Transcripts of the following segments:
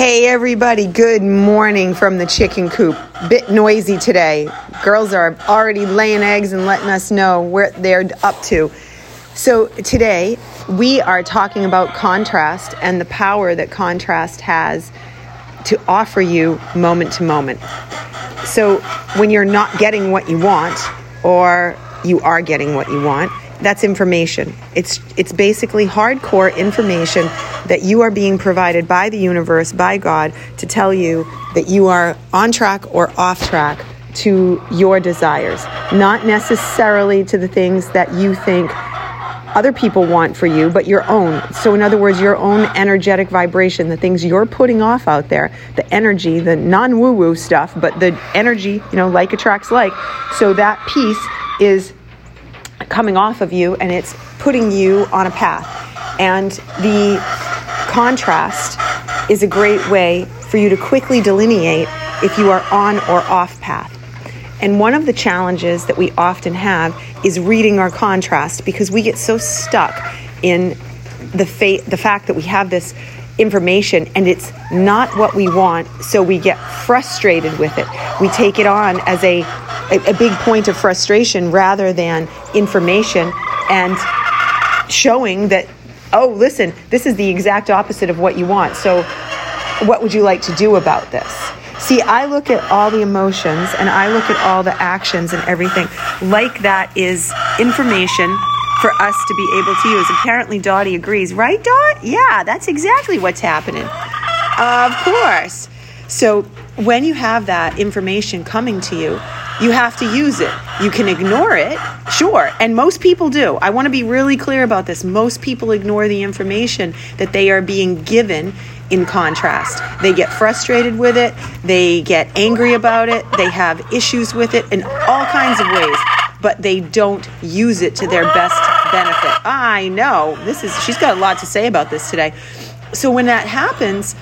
Hey everybody, good morning from the chicken coop. Bit noisy today. Girls are already laying eggs and letting us know where they're up to. So today we are talking about contrast and the power that contrast has to offer you moment to moment. So when you're not getting what you want or you are getting what you want, that's information. It's it's basically hardcore information that you are being provided by the universe, by God, to tell you that you are on track or off track to your desires, not necessarily to the things that you think other people want for you, but your own. So, in other words, your own energetic vibration, the things you're putting off out there, the energy, the non woo woo stuff, but the energy, you know, like attracts like. So, that piece is coming off of you and it's putting you on a path. And the contrast is a great way for you to quickly delineate if you are on or off path. And one of the challenges that we often have is reading our contrast because we get so stuck in the fa- the fact that we have this information and it's not what we want, so we get frustrated with it. We take it on as a a, a big point of frustration rather than information and showing that oh, listen, this is the exact opposite of what you want. So, what would you like to do about this? See, I look at all the emotions and I look at all the actions and everything like that is information for us to be able to use. Apparently, Dottie agrees, right, Dot? Yeah, that's exactly what's happening. Of course. So, when you have that information coming to you, you have to use it. You can ignore it, sure, and most people do. I want to be really clear about this. Most people ignore the information that they are being given in contrast. They get frustrated with it, they get angry about it, they have issues with it in all kinds of ways, but they don't use it to their best benefit. I know. This is she's got a lot to say about this today. So when that happens,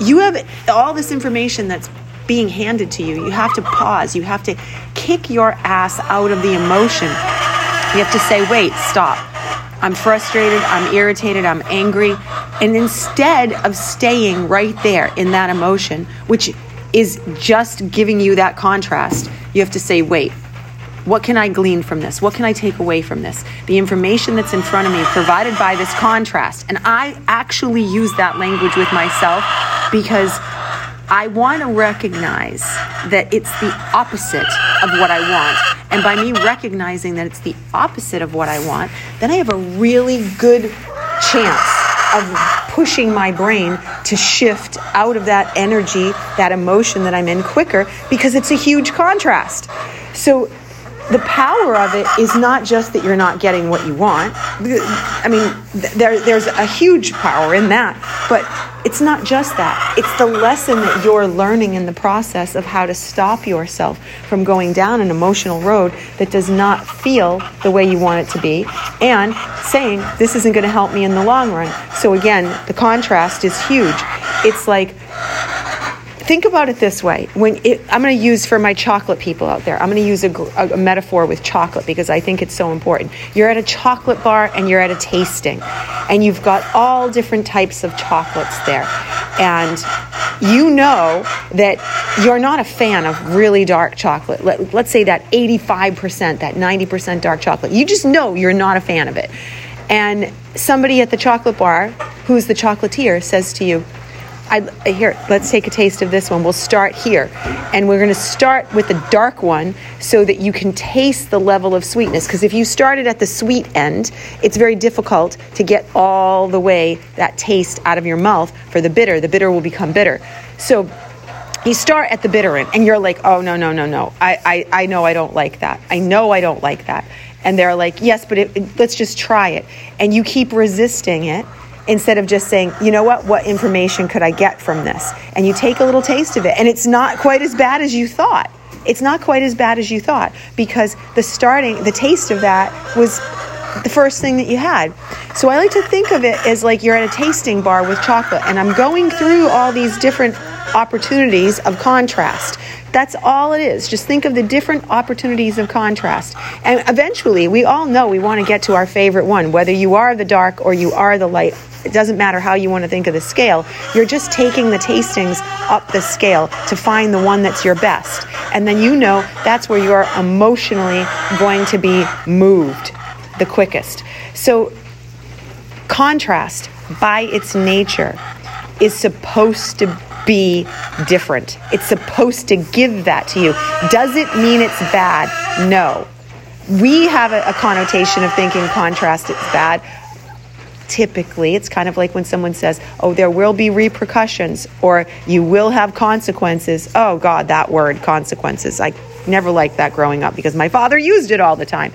you have all this information that's being handed to you. You have to pause. You have to kick your ass out of the emotion. You have to say, wait, stop. I'm frustrated, I'm irritated, I'm angry. And instead of staying right there in that emotion, which is just giving you that contrast, you have to say, wait, what can I glean from this? What can I take away from this? The information that's in front of me provided by this contrast. And I actually use that language with myself because I want to recognize that it's the opposite of what I want. And by me recognizing that it's the opposite of what I want, then I have a really good chance of pushing my brain to shift out of that energy, that emotion that I'm in quicker because it's a huge contrast. So the power of it is not just that you're not getting what you want. I mean, there, there's a huge power in that, but it's not just that. It's the lesson that you're learning in the process of how to stop yourself from going down an emotional road that does not feel the way you want it to be and saying, this isn't going to help me in the long run. So, again, the contrast is huge. It's like, think about it this way. When it, i'm going to use for my chocolate people out there. I'm going to use a, a, metaphor with chocolate because i think it's so important. You're at a chocolate bar and you're at a tasting and you've got all different types of chocolates there. And you know that you're not a fan of really dark chocolate. Let, let's say that 85% that 90% dark chocolate. You just know you're not a fan of it. And somebody at the chocolate bar who's the chocolatier says to you I, here, let's take a taste of this one. We'll start here. And we're going to start with the dark one so that you can taste the level of sweetness. Because if you started at the sweet end, it's very difficult to get all the way that taste out of your mouth for the bitter. The bitter will become bitter. So you start at the bitter end and you're like, oh, no, no, no, no. I, I, I know I don't like that. I know I don't like that. And they're like, yes, but it, it, let's just try it. And you keep resisting it instead of just saying, you know what, what information could I get from this? And you take a little taste of it, and it's not quite as bad as you thought. it's not quite as bad as you thought because the starting, the taste of that was the first thing that you had. So I like to think of it as like you're at a tasting bar with chocolate and I'm going through all these different opportunities of contrast. That's all it is. Just think of the different opportunities of contrast. And eventually, we all know we want to get to our favorite one, whether you are the dark or you are the light. It doesn't matter how you want to think of the scale. You're just taking the tastings up the scale to find the one that's your best. And then you know that's where you're emotionally going to be moved the quickest. So, contrast by its nature is supposed to be different. It's supposed to give that to you. Does it mean it's bad? No. We have a, a connotation of thinking contrast is bad. Typically, it's kind of like when someone says, Oh, there will be repercussions, or you will have consequences. Oh, God, that word, consequences. I never liked that growing up because my father used it all the time.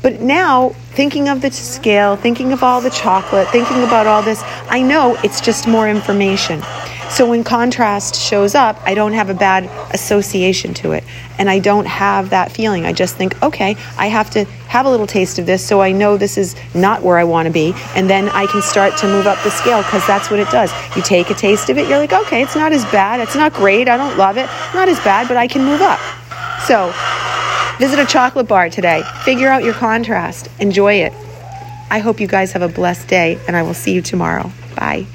But now, thinking of the scale, thinking of all the chocolate, thinking about all this, I know it's just more information. So when contrast shows up, I don't have a bad association to it. And I don't have that feeling. I just think, okay, I have to have a little taste of this so I know this is not where I want to be. And then I can start to move up the scale because that's what it does. You take a taste of it, you're like, okay, it's not as bad. It's not great. I don't love it. Not as bad, but I can move up. So visit a chocolate bar today. Figure out your contrast. Enjoy it. I hope you guys have a blessed day, and I will see you tomorrow. Bye.